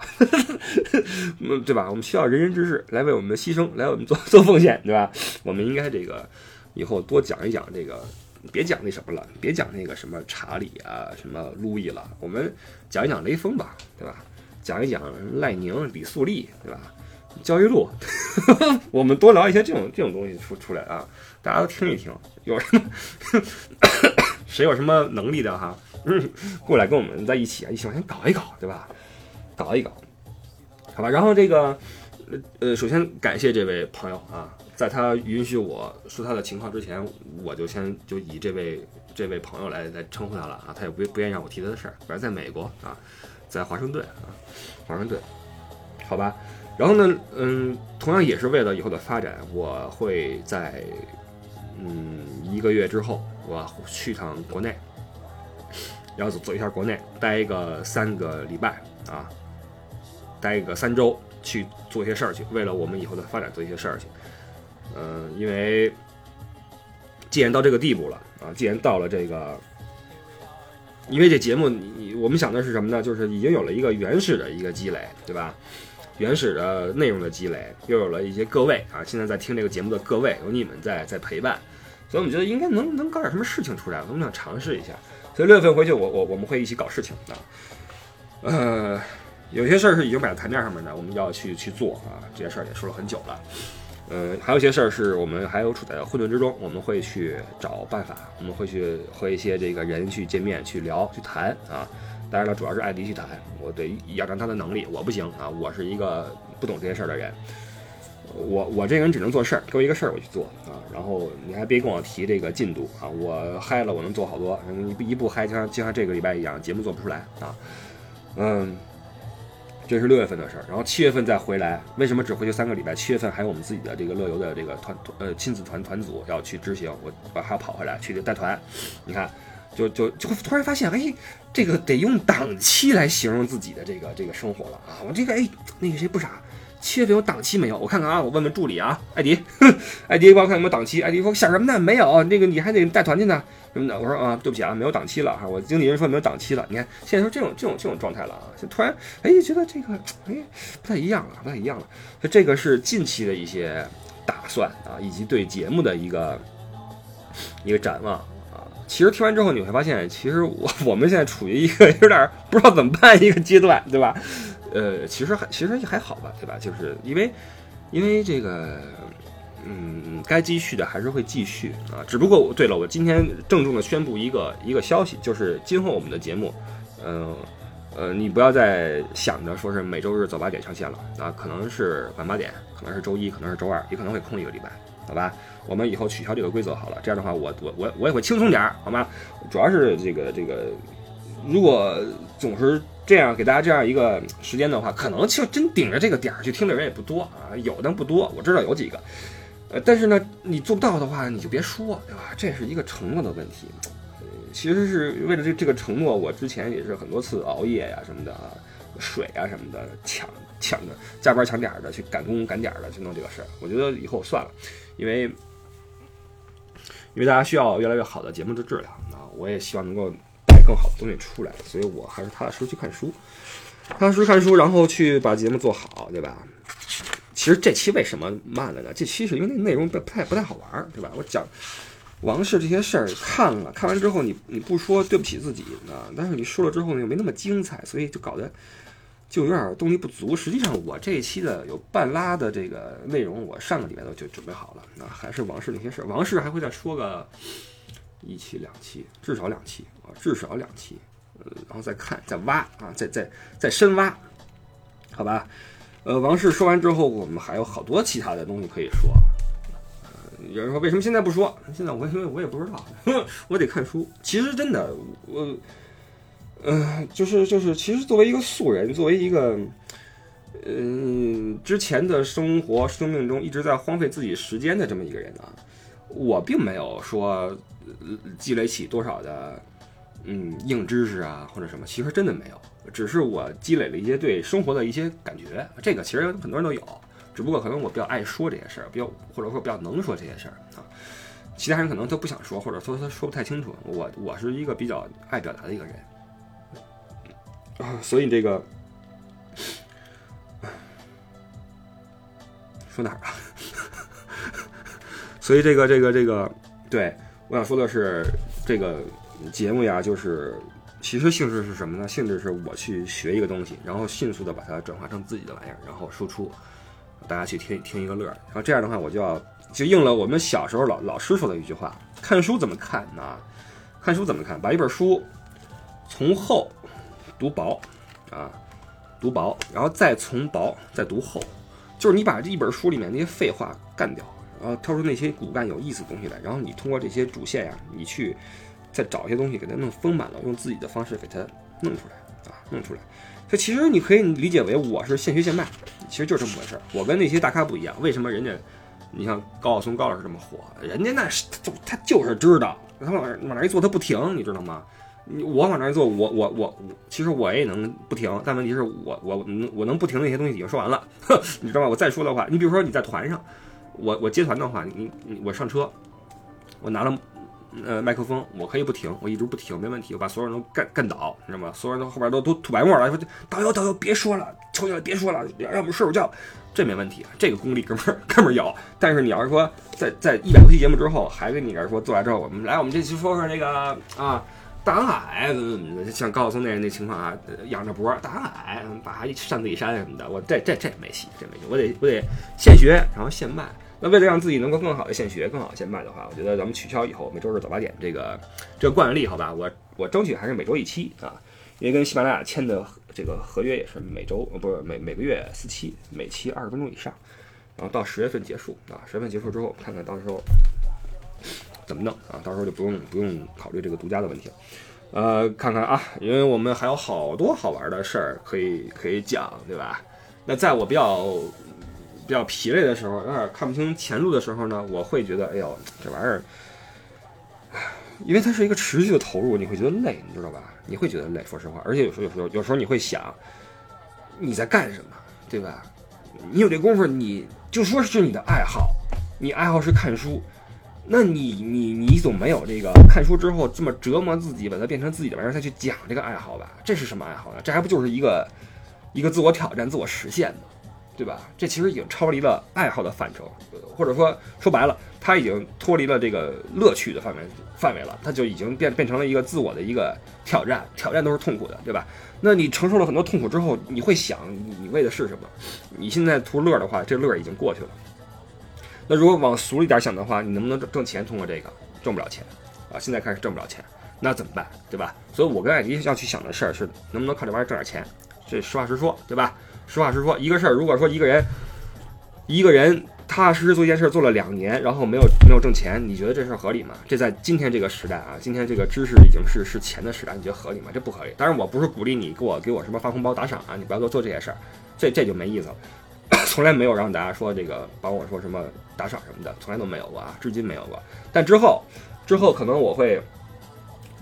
[SPEAKER 1] 嗯，对吧？我们需要仁人志士来为我们牺牲，来我们做做奉献，对吧？我们应该这个以后多讲一讲这个，别讲那什么了，别讲那个什么查理啊，什么路易了，我们讲一讲雷锋吧，对吧？讲一讲赖宁、李素丽，对吧？交易录，我们多聊一些这种这种东西出出来啊，大家都听一听，有什么 谁有什么能力的哈，嗯 过来跟我们在一起啊，一起往前搞一搞，对吧？搞一搞，好吧。然后这个呃，首先感谢这位朋友啊，在他允许我说他的情况之前，我就先就以这位这位朋友来来称呼他了啊，他也不不愿意让我提他的事儿，反正在美国啊，在华盛顿啊，华盛顿，好吧。然后呢，嗯，同样也是为了以后的发展，我会在嗯一个月之后，我去趟国内，然后走走一下国内，待一个三个礼拜啊，待一个三周，去做一些事儿去，为了我们以后的发展做一些事儿去。嗯，因为既然到这个地步了啊，既然到了这个，因为这节目，你我们想的是什么呢？就是已经有了一个原始的一个积累，对吧？原始的内容的积累，又有了一些各位啊，现在在听这个节目的各位，有你们在在陪伴，所以我们觉得应该能能搞点什么事情出来，我们想尝试一下。所以六月份回去，我我我们会一起搞事情啊。呃，有些事儿是已经摆在台面上面的，我们要去去做啊。这些事儿也说了很久了。呃，还有些事儿是我们还有处在混沌之中，我们会去找办法，我们会去和一些这个人去见面、去聊、去谈啊。当然了，主要是艾迪去谈，我得仰仗他的能力，我不行啊，我是一个不懂这些事儿的人，我我这个人只能做事儿，给我一个事儿我去做啊，然后你还别跟我提这个进度啊，我嗨了我能做好多，一一不嗨就像就像这个礼拜一样，节目做不出来啊，嗯，这是六月份的事儿，然后七月份再回来，为什么只回去三个礼拜？七月份还有我们自己的这个乐游的这个团呃亲子团团组要去执行，我我还要跑回来去带团，你看。就就就突然发现，哎，这个得用档期来形容自己的这个这个生活了啊！我这个哎，那个谁不傻，七月份有档期没有？我看看啊，我问问助理啊，艾迪，艾迪帮我看有没有档期。艾迪说想什么呢？没有，那个你还得带团去呢什么的。我说啊，对不起啊，没有档期了哈。我经纪人说没有档期了。你看现在说这种这种这种状态了啊，就突然哎觉得这个哎不太一样了，不太一样了。这个是近期的一些打算啊，以及对节目的一个一个展望。其实听完之后，你会发现，其实我我们现在处于一个有点不知道怎么办一个阶段，对吧？呃，其实还其实也还好吧，对吧？就是因为因为这个，嗯，该继续的还是会继续啊。只不过，对了，我今天郑重的宣布一个一个消息，就是今后我们的节目，嗯呃，你不要再想着说是每周日早八点上线了啊，可能是晚八点，可能是周一，可能是周二，也可能会空一个礼拜。好吧，我们以后取消这个规则好了。这样的话，我我我我也会轻松点儿，好吗？主要是这个这个，如果总是这样给大家这样一个时间的话，可能就真顶着这个点儿去听的人也不多啊，有的不多，我知道有几个。呃，但是呢，你做不到的话，你就别说，对吧？这是一个承诺的问题。呃，其实是为了这这个承诺，我之前也是很多次熬夜呀什么的啊，水啊什么的抢抢着加班抢点儿的去赶工赶点儿的去弄这个事儿。我觉得以后算了，因为因为大家需要越来越好的节目的质量啊，我也希望能够带更好的东西出来，所以我还是踏踏实实去看书，踏踏实实看书，然后去把节目做好，对吧？其实这期为什么慢了呢？这期是因为那内容不太不太好玩儿，对吧？我讲王室这些事儿看了，看完之后你你不说对不起自己啊，但是你说了之后呢又没那么精彩，所以就搞得就有点动力不足。实际上我这一期的有半拉的这个内容，我上个礼拜都就准备好了，那还是王室那些事儿。王室还会再说个一期两期，至少两期啊，至少两期，呃，然后再看再挖啊，再再再深挖，好吧？呃，王室说完之后，我们还有好多其他的东西可以说。有人说为什么现在不说？现在我因为我也不知道，我得看书。其实真的，我，呃，就是就是，其实作为一个素人，作为一个，嗯，之前的生活生命中一直在荒废自己时间的这么一个人啊，我并没有说积累起多少的，嗯，硬知识啊或者什么，其实真的没有。只是我积累了一些对生活的一些感觉，这个其实很多人都有，只不过可能我比较爱说这些事儿，比较或者说比较能说这些事儿啊，其他人可能都不想说，或者说他说不太清楚。我我是一个比较爱表达的一个人啊，所以这个说哪儿了？所以这个这个这个，对我想说的是，这个节目呀，就是。其实性质是什么呢？性质是我去学一个东西，然后迅速的把它转化成自己的玩意儿，然后输出，大家去听听一个乐儿。然后这样的话，我就要就应了我们小时候老老师说的一句话：看书怎么看呢？看书怎么看？把一本书从厚读薄啊，读薄，然后再从薄再读厚，就是你把这一本书里面那些废话干掉，然后挑出那些骨干有意思的东西来，然后你通过这些主线呀，你去。再找一些东西给它弄丰满了，用自己的方式给它弄出来啊，弄出来。这其实你可以理解为我是现学现卖，其实就是这么回事儿。我跟那些大咖不一样，为什么人家，你像高晓松高老师这么火，人家那是就他就是知道，他往往那一坐他不停，你知道吗？我往那一坐，我我我，其实我也能不停，但问题是我我能我能不停那些东西已经说完了，你知道吗？我再说的话，你比如说你在团上，我我接团的话，你你我上车，我拿了。呃，麦克风我可以不停，我一直不停，没问题。我把所有人都干干倒，你知道吗？所有人都后边都都吐白沫了。说导游导游别说了，求你了别说了，让我们睡会觉，这没问题，这个功力哥们儿哥们儿有。但是你要是说在在一百多期节目之后，还跟你这儿说坐来之后，我们来我们这期说说那个啊，大航海，像高晓松那那情况啊，仰着脖大航海，把扇子一扇什么的，我这这这没戏，这没戏，我得我得现学，然后现卖。那为了让自己能够更好的现学、更好的现卖的话，我觉得咱们取消以后每周日早八点这个这个惯例，好吧？我我争取还是每周一期啊，因为跟喜马拉雅签的这个合约也是每周呃不是每每个月四期，每期二十分钟以上，然后到十月份结束啊，十月份结束之后看看到时候怎么弄啊，到时候就不用不用考虑这个独家的问题了，呃，看看啊，因为我们还有好多好玩的事儿可以可以讲，对吧？那在我比较。比较疲累的时候，有点看不清前路的时候呢，我会觉得，哎呦，这玩意儿，因为它是一个持续的投入，你会觉得累，你知道吧？你会觉得累，说实话。而且有时候，有时候，有时候你会想，你在干什么，对吧？你有这功夫，你就说是你的爱好，你爱好是看书，那你你你总没有这个看书之后这么折磨自己，把它变成自己的玩意儿再去讲这个爱好吧？这是什么爱好呢？这还不就是一个一个自我挑战、自我实现吗？对吧？这其实已经超离了爱好的范畴，或者说说白了，它已经脱离了这个乐趣的范围范围了。它就已经变变成了一个自我的一个挑战，挑战都是痛苦的，对吧？那你承受了很多痛苦之后，你会想，你为的是什么？你现在图乐的话，这乐已经过去了。那如果往俗一点想的话，你能不能挣挣钱？通过这个挣不了钱啊！现在开始挣不了钱，那怎么办？对吧？所以我跟艾迪要去想的事儿是，能不能靠这玩意儿挣点钱？这实话实说，对吧？实话实说，一个事儿，如果说一个人，一个人踏踏实实做一件事做了两年，然后没有没有挣钱，你觉得这事儿合理吗？这在今天这个时代啊，今天这个知识已经是是钱的时代，你觉得合理吗？这不合理。当然，我不是鼓励你给我给我什么发红包打赏啊，你不要做做这些事儿，这这就没意思了。从来没有让大家说这个帮我说什么打赏什么的，从来都没有过啊，至今没有过。但之后，之后可能我会。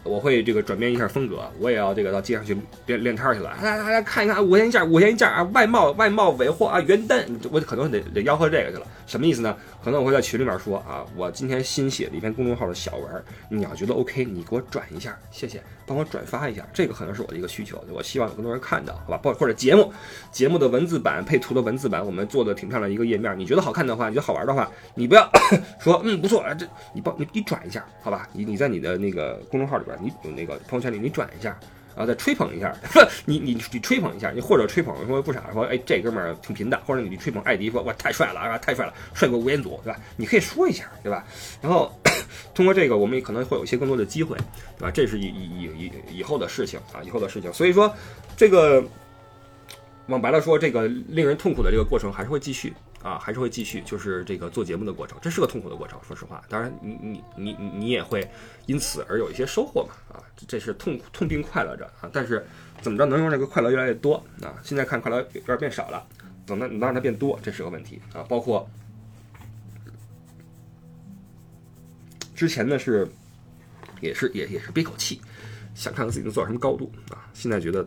[SPEAKER 1] 我会这个转变一下风格，我也要这个到街上去练练摊去了。来来来看一看，五块钱一件，五块钱一件啊！外贸外贸尾货啊，原单，我可能得得吆喝这个去了。什么意思呢？可能我会在群里面说啊，我今天新写了一篇公众号的小文，你要觉得 OK，你给我转一下，谢谢，帮我转发一下。这个可能是我的一个需求，我希望有更多人看到，好吧？或或者节目节目的文字版配图的文字版，我们做的挺漂亮一个页面，你觉得好看的话，你觉得好玩的话，你不要 说嗯不错啊，这你帮你你转一下，好吧？你你在你的那个公众号里边。你有那个朋友圈里，你转一下，然后再吹捧一下，你你你吹捧一下，你或者吹捧说不傻，说哎这哥们儿挺贫的，或者你吹捧艾迪说哇太帅了啊太帅了，帅过吴彦祖对吧？你可以说一下对吧？然后 通过这个，我们也可能会有一些更多的机会对吧？这是以以以以以后的事情啊，以后的事情。所以说这个往白了说，这个令人痛苦的这个过程还是会继续。啊，还是会继续，就是这个做节目的过程，这是个痛苦的过程。说实话，当然你你你你你也会因此而有一些收获嘛。啊，这是痛痛并快乐着啊。但是怎么着能让这个快乐越来越多啊？现在看快乐有点变少了，怎么能让它变多，这是个问题啊。包括之前呢是也是也也是憋口气，想看看自己能做到什么高度啊。现在觉得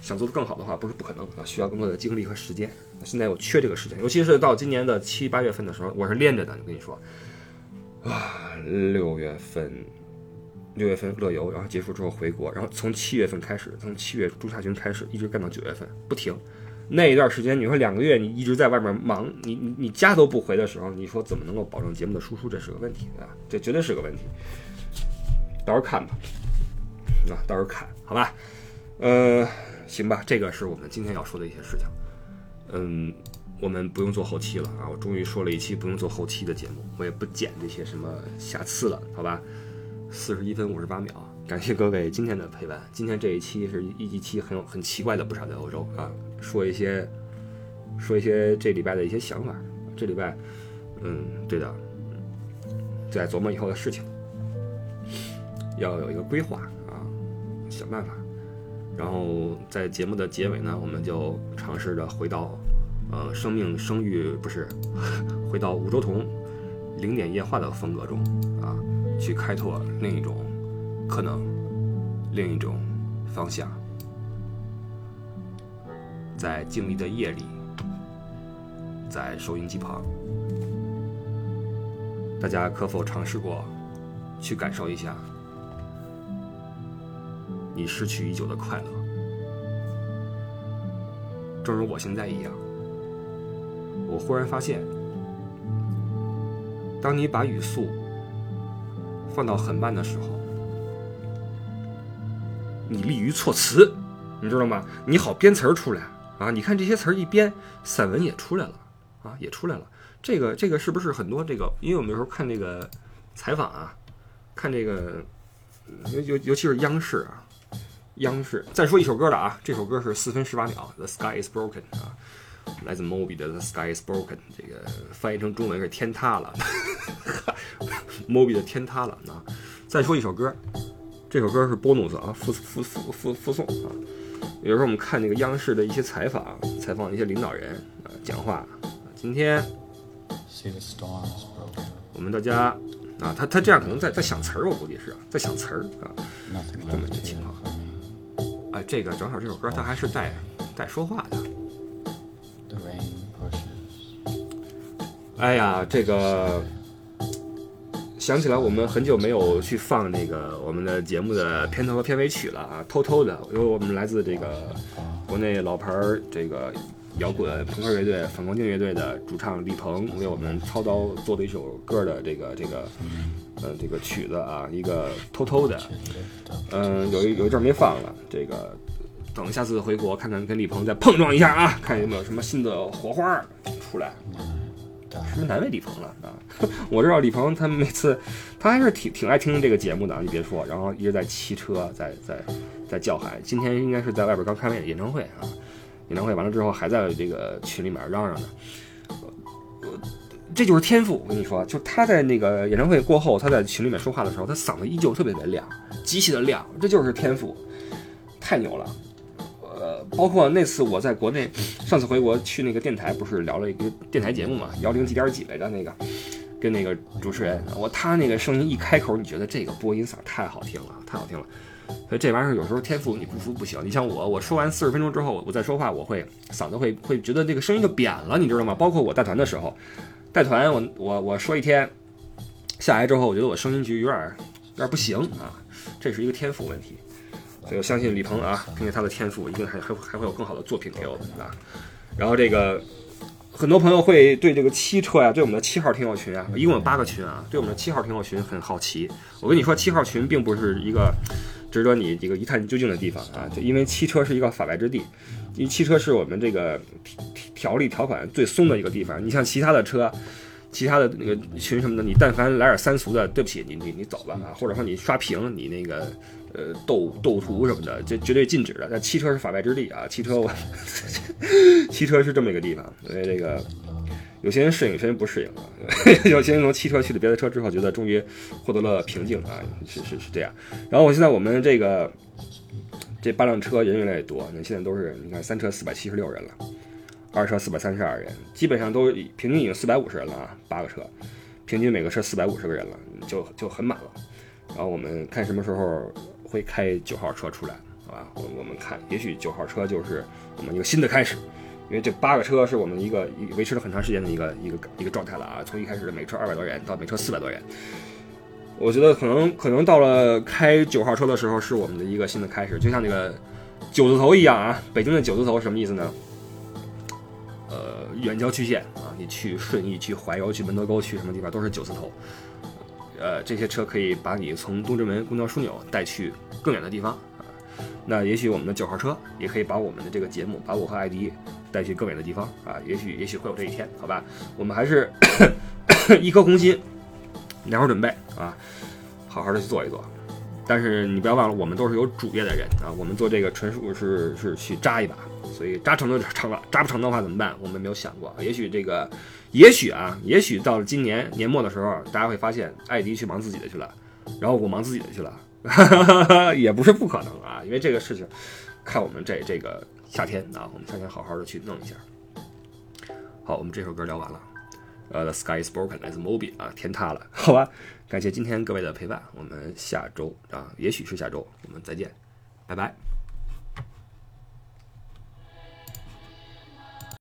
[SPEAKER 1] 想做的更好的话，不是不可能啊，需要更多的精力和时间。现在我缺这个时间，尤其是到今年的七八月份的时候，我是连着的。我跟你说，啊，六月份，六月份乐游，然后结束之后回国，然后从七月份开始，从七月中下旬开始，一直干到九月份不停。那一段时间，你说两个月你一直在外面忙，你你你家都不回的时候，你说怎么能够保证节目的输出？这是个问题啊，这绝对是个问题。到时候看吧，啊，到时候看好吧。呃，行吧，这个是我们今天要说的一些事情。嗯，我们不用做后期了啊！我终于说了一期不用做后期的节目，我也不剪这些什么瑕疵了，好吧？四十一分五十八秒，感谢各位今天的陪伴。今天这一期是一一期很有很奇怪的，不少在欧洲啊，说一些说一些这礼拜的一些想法。这礼拜，嗯，对的，在琢磨以后的事情，要有一个规划啊，想办法。然后在节目的结尾呢，我们就尝试着回到，呃，生命生育不是，回到五洲同零点液化的风格中啊，去开拓另一种可能，另一种方向。在静谧的夜里，在收音机旁，大家可否尝试过去感受一下？你失去已久的快乐，正如我现在一样。我忽然发现，当你把语速放到很慢的时候，你利于措辞，你知道吗？你好编词儿出来啊！你看这些词儿一编，散文也出来了啊，也出来了。这个这个是不是很多这个？因为我们有时候看这个采访啊，看这个尤尤尤其是央视啊。央视再说一首歌了啊，这首歌是四分十八秒，《The Sky Is Broken》啊，来自 Moby 的《The Sky Is Broken》，这个翻译成中文是天塌了，Moby 的天塌了啊。再说一首歌，这首歌是 bonus 啊，附附附附附送啊。有时候我们看那个央视的一些采访，采访一些领导人啊，讲话。今天我们大家啊，他他这样可能在在想词儿，我估计是在想词儿啊，这么一个情况。哎，这个正好这首歌它还是带带说话的。哎呀，这个想起来我们很久没有去放那个我们的节目的片头和片尾曲了啊，偷偷的，因为我们来自这个国内老牌儿这个摇滚朋克乐队反光镜乐队的主唱李鹏为我们操刀做的一首歌的这个这个。呃，这个曲子啊，一个偷偷的，嗯，有一有一阵没放了。这个等下次回国看看，跟李鹏再碰撞一下啊，看有没有什么新的火花出来。是不是难为李鹏了啊？我知道李鹏他每次他还是挺挺爱听这个节目的，你别说，然后一直在骑车，在在在叫喊。今天应该是在外边刚开完演唱会啊，演唱会完了之后还在这个群里面嚷嚷呢。我这就是天赋，我跟你说，就他在那个演唱会过后，他在群里面说话的时候，他嗓子依旧特别的亮，极其的亮，这就是天赋，太牛了。呃，包括那次我在国内，上次回国去那个电台，不是聊了一个电台节目嘛，幺零几点几来着那个，跟那个主持人，我他那个声音一开口，你觉得这个播音嗓太好听了，太好听了。所以这玩意儿有时候天赋你不服不行。你像我，我说完四十分钟之后，我再说话，我会嗓子会会觉得这个声音就扁了，你知道吗？包括我带团的时候，带团我我我说一天下来之后，我觉得我声音就有点有点不行啊，这是一个天赋问题。所以我相信李鹏啊，凭借他的天赋，一定还还还会有更好的作品给我们啊。然后这个很多朋友会对这个七车呀，对我们的七号听友群啊，一共有八个群啊，对我们的七号听友群很好奇。我跟你说，七号群并不是一个。值得你这个一探究竟的地方啊，就因为汽车是一个法外之地，因为汽车是我们这个条例条款最松的一个地方。你像其他的车，其他的那个群什么的，你但凡来点三俗的，对不起，你你你走吧啊，或者说你刷屏，你那个呃斗斗图什么的，这绝对禁止的。但汽车是法外之地啊，汽车我 汽车是这么一个地方，所以这个。有些人适应，有些人不适应啊。有些人从汽车去了别的车之后，觉得终于获得了平静啊，是是是这样。然后我现在我们这个这八辆车人越来越多，那现在都是你看三车四百七十六人了，二车四百三十二人，基本上都平均已经四百五十人了啊，八个车，平均每个车四百五十个人了，就就很满了。然后我们看什么时候会开九号车出来，好吧？我我们看，也许九号车就是我们一个新的开始。因为这八个车是我们一个维持了很长时间的一个一个一个状态了啊，从一开始的每车二百多人到每车四百多人，我觉得可能可能到了开九号车的时候是我们的一个新的开始，就像那个九字头一样啊。北京的九字头什么意思呢？呃，远郊区县啊，你去顺义、去怀柔、去门头沟、去什么地方都是九字头。呃，这些车可以把你从东直门公交枢纽带去更远的地方啊。那也许我们的九号车也可以把我们的这个节目，把我和艾迪。带去更远的地方啊，也许也许会有这一天，好吧？我们还是 一颗红心，两手准备啊，好好的去做一做。但是你不要忘了，我们都是有主业的人啊，我们做这个纯属是是去扎一把，所以扎成就成了，扎不成的话怎么办？我们没有想过。也许这个，也许啊，也许到了今年年末的时候，大家会发现艾迪去忙自己的去了，然后我忙自己的去了，哈 哈也不是不可能啊，因为这个事情，看我们这这个。夏天啊，我们夏天好好的去弄一下。好，我们这首歌聊完了。呃，The Sky is broken，来自 Moby 啊，天塌了，好吧。感谢今天各位的陪伴，我们下周啊，也许是下周，我们再见，拜拜。